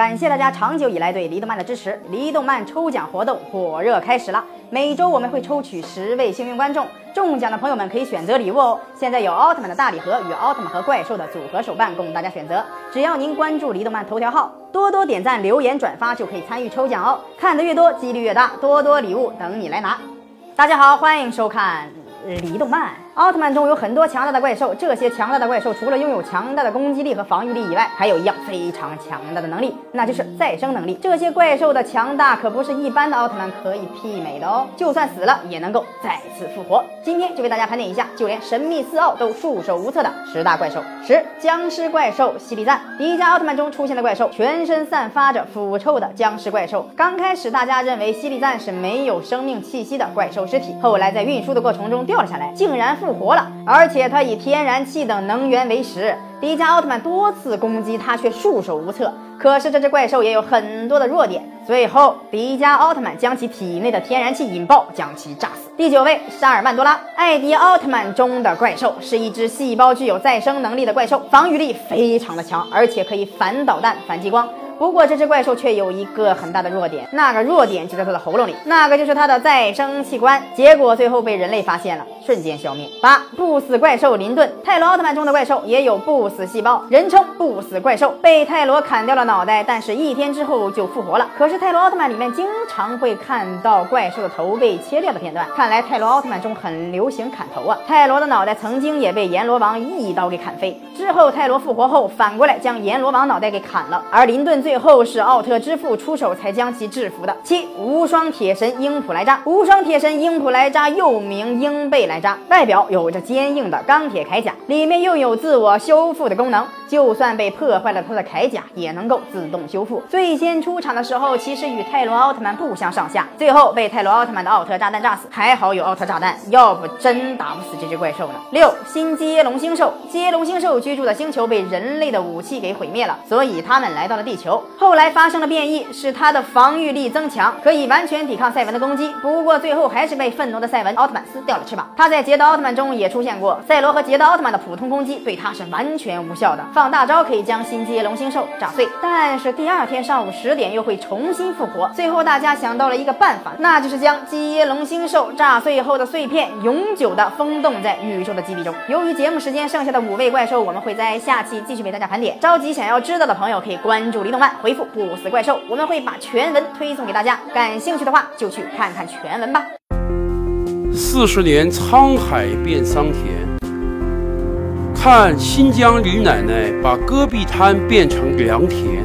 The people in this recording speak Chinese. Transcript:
感谢大家长久以来对离动漫的支持，离动漫抽奖活动火热开始了。每周我们会抽取十位幸运观众，中奖的朋友们可以选择礼物哦。现在有奥特曼的大礼盒与奥特曼和怪兽的组合手办供大家选择。只要您关注离动漫头条号，多多点赞、留言、转发，就可以参与抽奖哦。看得越多，几率越大，多多礼物等你来拿。大家好，欢迎收看离动漫。奥特曼中有很多强大的怪兽，这些强大的怪兽除了拥有强大的攻击力和防御力以外，还有一样非常强大的能力，那就是再生能力。这些怪兽的强大可不是一般的奥特曼可以媲美的哦，就算死了也能够再次复活。今天就为大家盘点一下，就连神秘四奥都束手无策的十大怪兽。十、僵尸怪兽犀利赞。迪迦奥特曼中出现的怪兽，全身散发着腐臭的僵尸怪兽。刚开始大家认为犀利赞是没有生命气息的怪兽尸体，后来在运输的过程中掉了下来，竟然复复活了，而且它以天然气等能源为食。迪迦奥特曼多次攻击它，却束手无策。可是这只怪兽也有很多的弱点。最后，迪迦奥特曼将其体内的天然气引爆，将其炸死。第九位，沙尔曼多拉。艾迪奥特曼中的怪兽是一只细胞具有再生能力的怪兽，防御力非常的强，而且可以反导弹、反激光。不过这只怪兽却有一个很大的弱点，那个弱点就在它的喉咙里，那个就是它的再生器官。结果最后被人类发现了，瞬间消灭。八不死怪兽林顿，泰罗奥特曼中的怪兽也有不死细胞，人称不死怪兽。被泰罗砍掉了脑袋，但是一天之后就复活了。可是泰罗奥特曼里面经常会看到怪兽的头被切掉的片段，看来泰罗奥特曼中很流行砍头啊。泰罗的脑袋曾经也被阎罗王一刀给砍飞，之后泰罗复活后反过来将阎罗王脑袋给砍了，而林顿最。最后是奥特之父出手才将其制服的。七无双铁神英普莱扎，无双铁神英普莱扎又名英贝莱扎，外表有着坚硬的钢铁铠甲，里面又有自我修复的功能，就算被破坏了他的铠甲也能够自动修复。最先出场的时候其实与泰罗奥特曼不相上下，最后被泰罗奥特曼的奥特炸弹炸死，还好有奥特炸弹，要不真打不死这只怪兽呢。六新基龙星兽，基龙星兽居住的星球被人类的武器给毁灭了，所以他们来到了地球。后来发生了变异，使他的防御力增强，可以完全抵抗赛文的攻击。不过最后还是被愤怒的赛文奥特曼撕掉了翅膀。他在捷德奥特曼中也出现过，赛罗和捷德奥特曼的普通攻击对他是完全无效的。放大招可以将新接龙星兽炸碎，但是第二天上午十点又会重新复活。最后大家想到了一个办法，那就是将基耶龙星兽炸碎后的碎片永久的封冻在宇宙的基地中。由于节目时间剩下的五位怪兽，我们会在下期继续为大家盘点。着急想要知道的朋友可以关注离动漫。回复不死怪兽，我们会把全文推送给大家。感兴趣的话，就去看看全文吧。四十年沧海变桑田，看新疆李奶奶把戈壁滩变成良田。